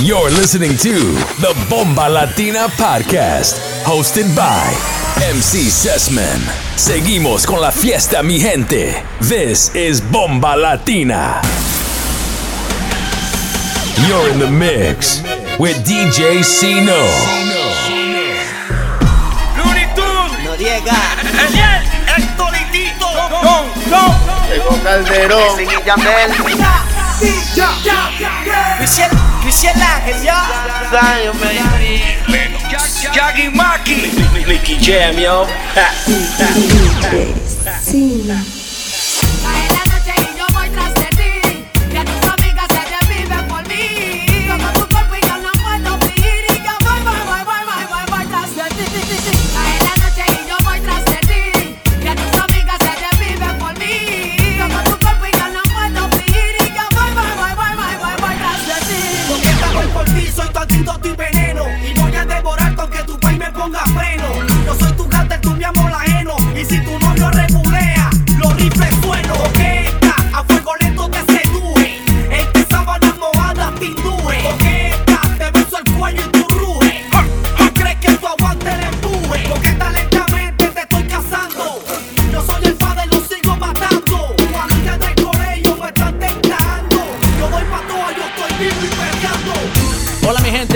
You're listening to the Bomba Latina Podcast, hosted by MC Sessman. Seguimos con la fiesta, mi gente. This is Bomba Latina. You're in the mix with DJ Sino. Noriega. Daniel, Héctor y Tito. Don, Don. Calderón. We see an angel, y'all. Zion, man. Yagi Maki. Nicky Jam, yo. DJ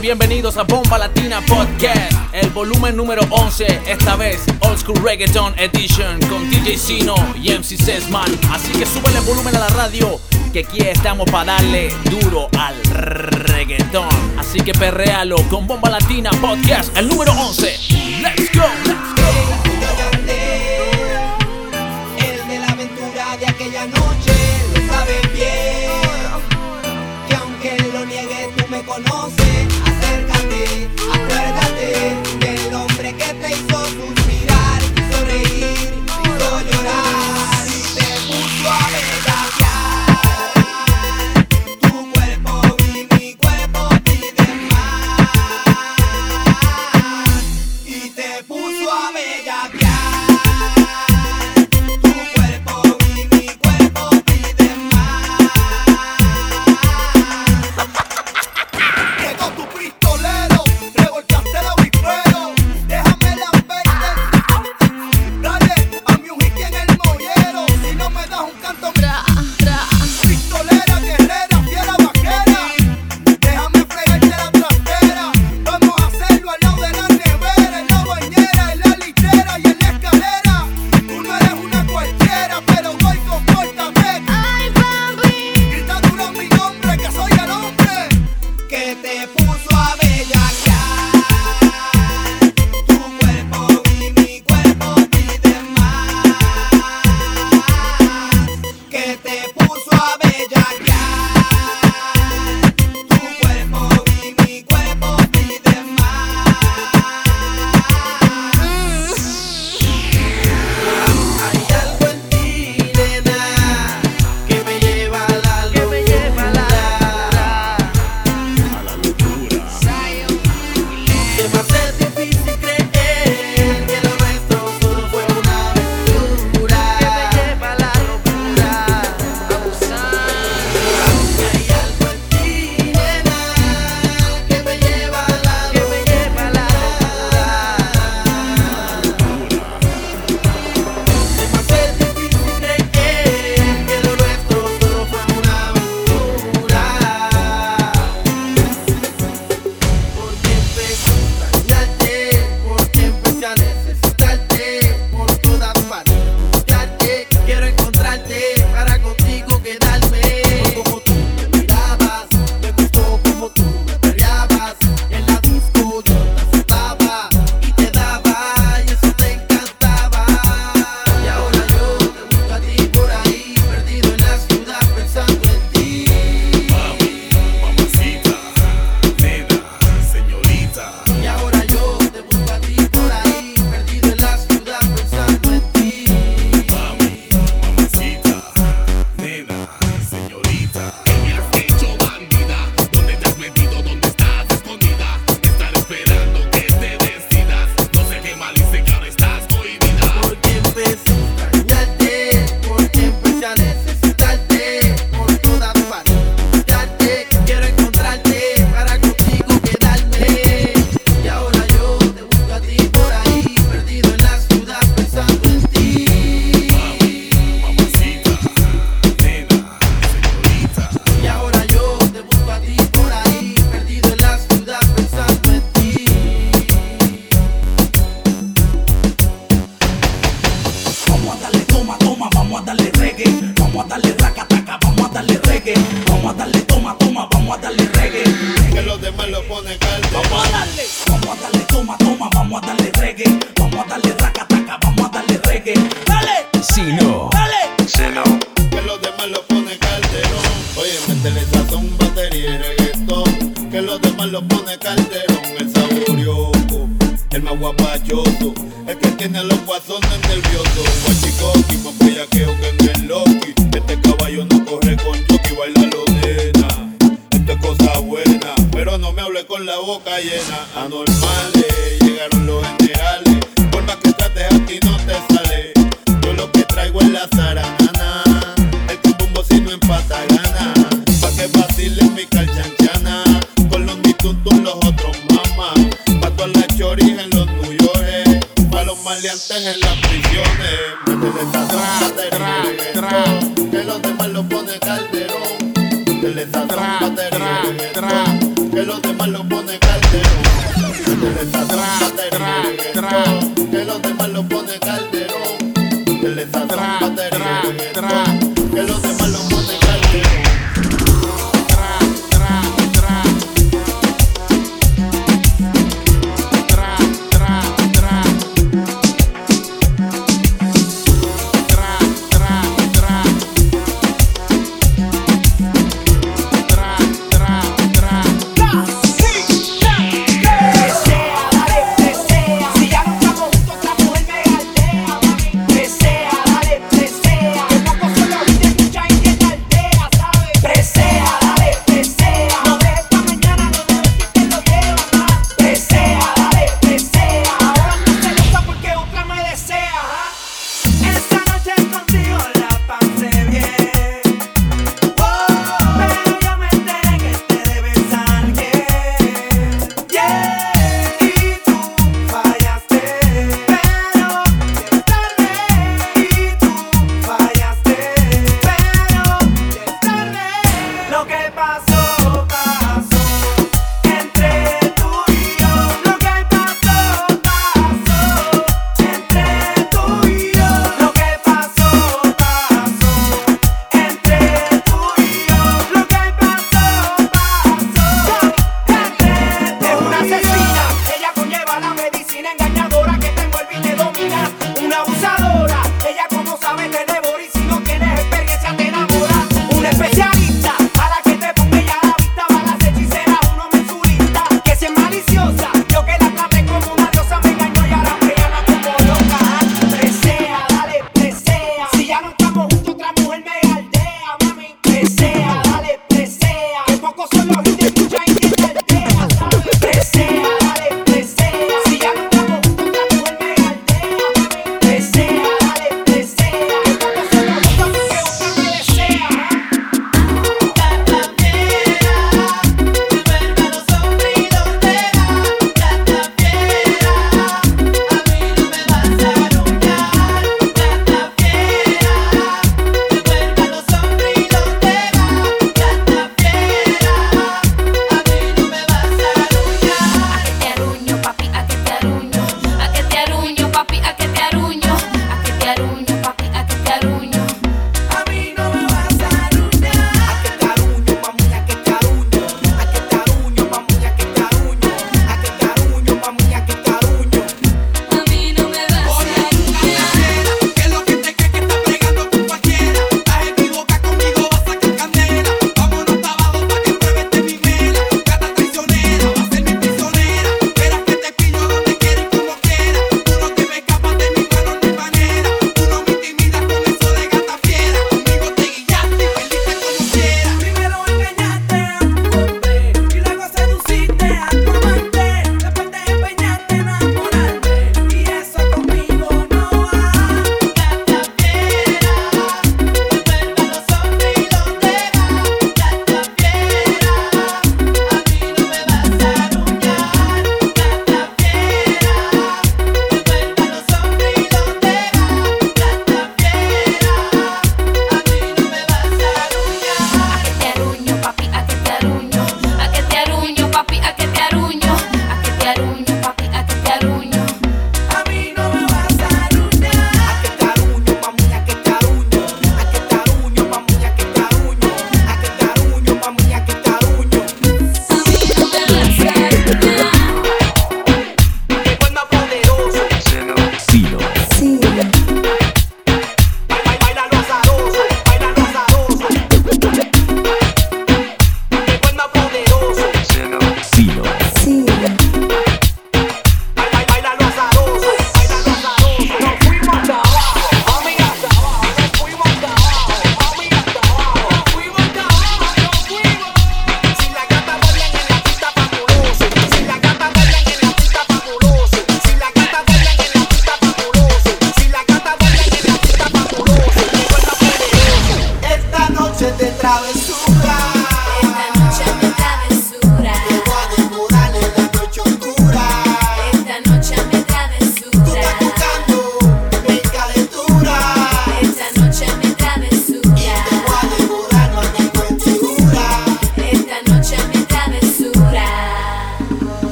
bienvenidos a Bomba Latina Podcast, el volumen número 11, esta vez Old School Reggaeton Edition con DJ Sino y MC Sesman. Así que súbele el volumen a la radio, que aquí estamos para darle duro al reggaeton. Así que perréalo con Bomba Latina Podcast, el número 11. Let's go.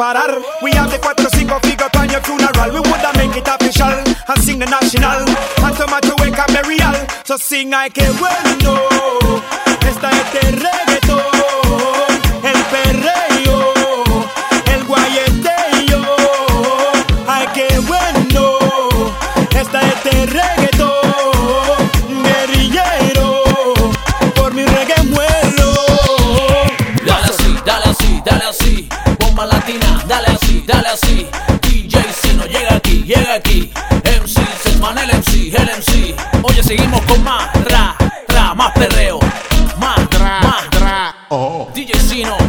parar. We have the cuatro cinco figure on your funeral. We woulda make it official and sing the national anthem at your wake up burial. So sing I que bueno. Esta es este reggaetón, el perreo. dale así. DJ si no llega aquí, llega aquí. MC, Setman, el MC, el MC. Oye, seguimos con más, ra, tra, más perreo. Más, tra, más, tra. Oh. DJ Sino.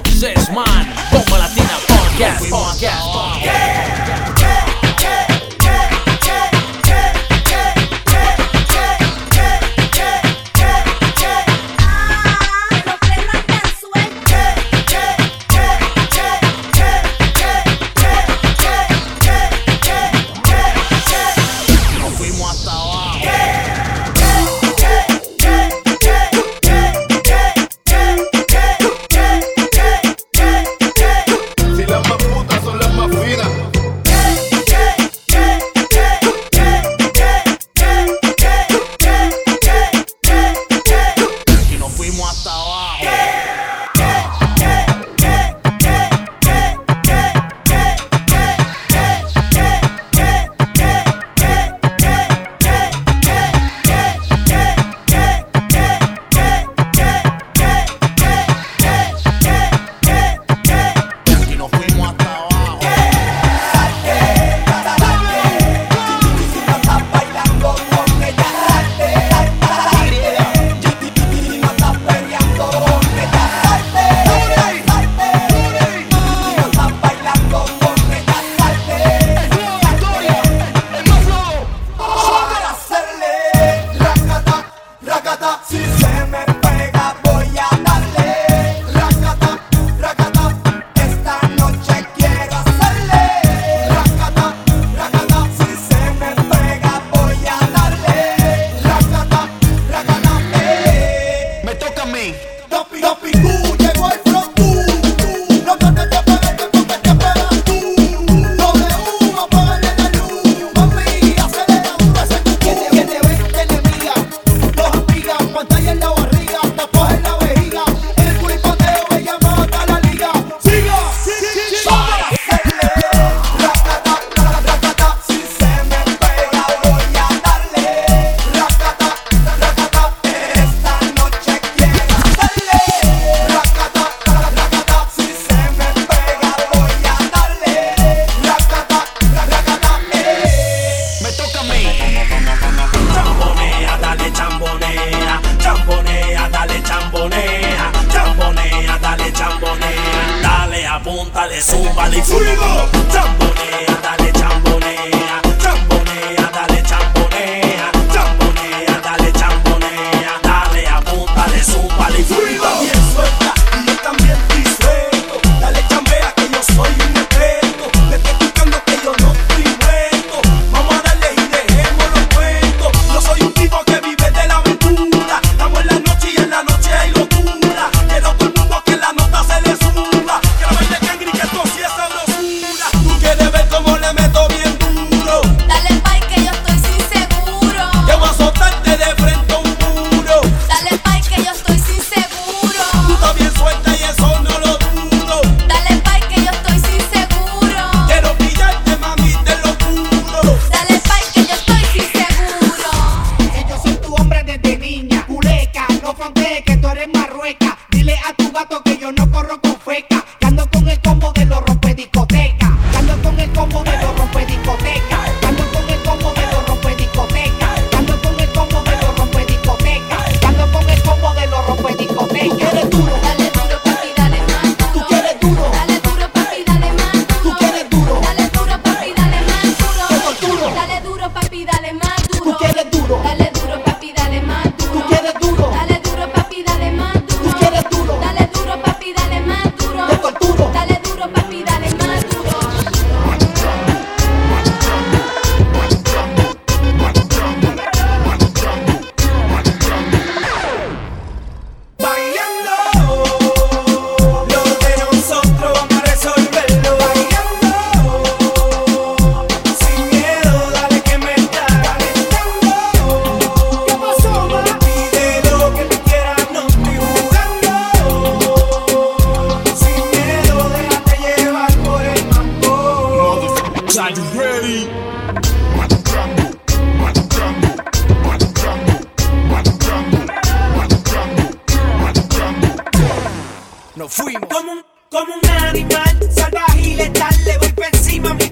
Nos fuimos. Como un, como un animal salvaje y letal, le voy por encima a mi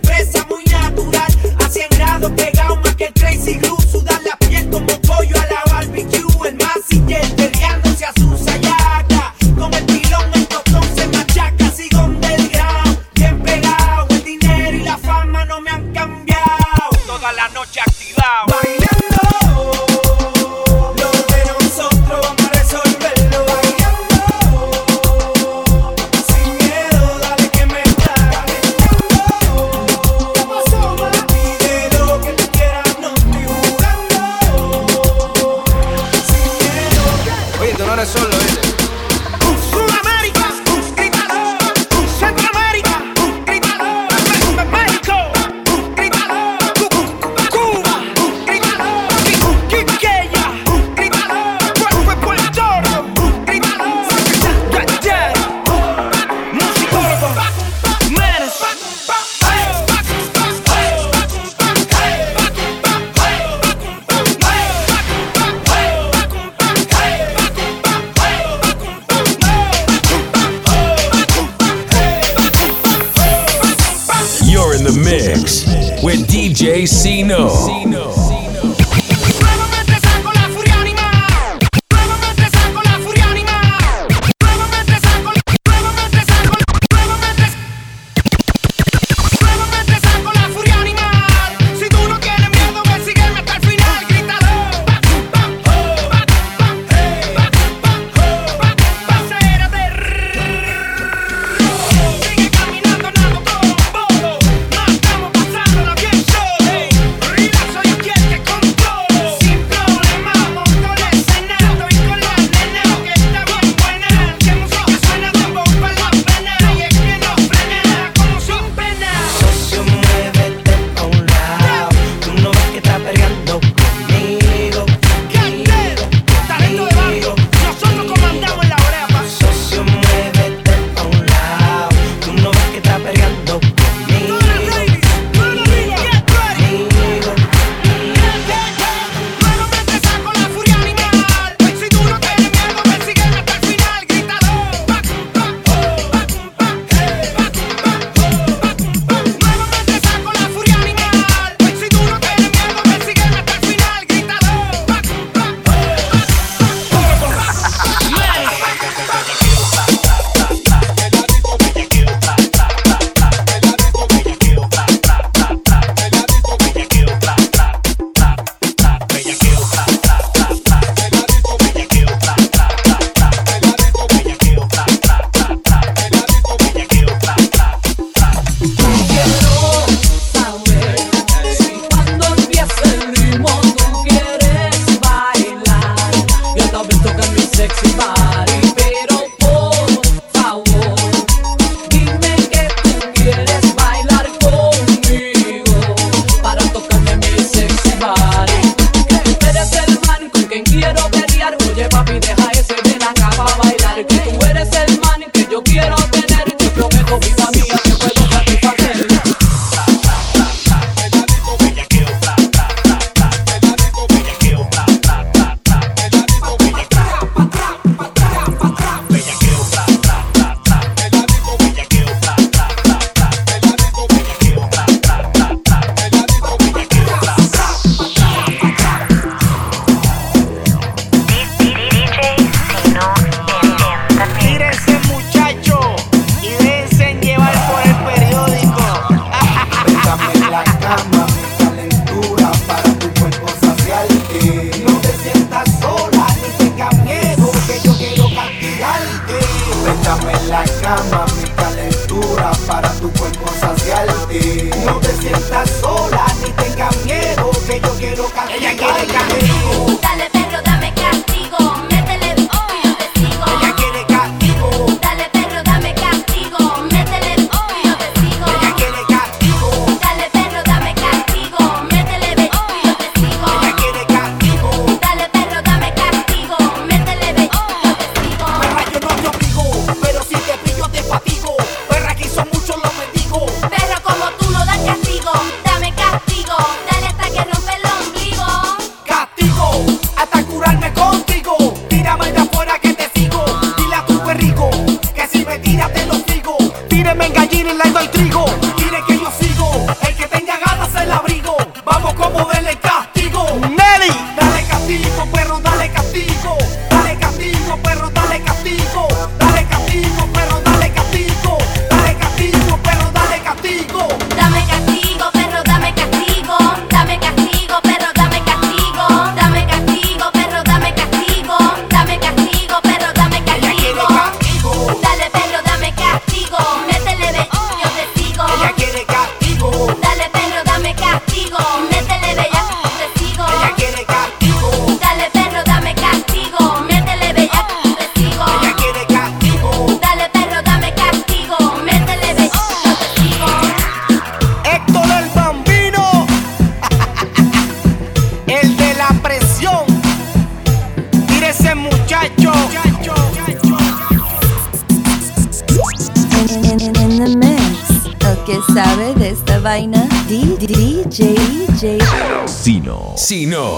Sino.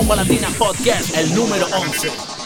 Bomba Latina Podcast, el número 11.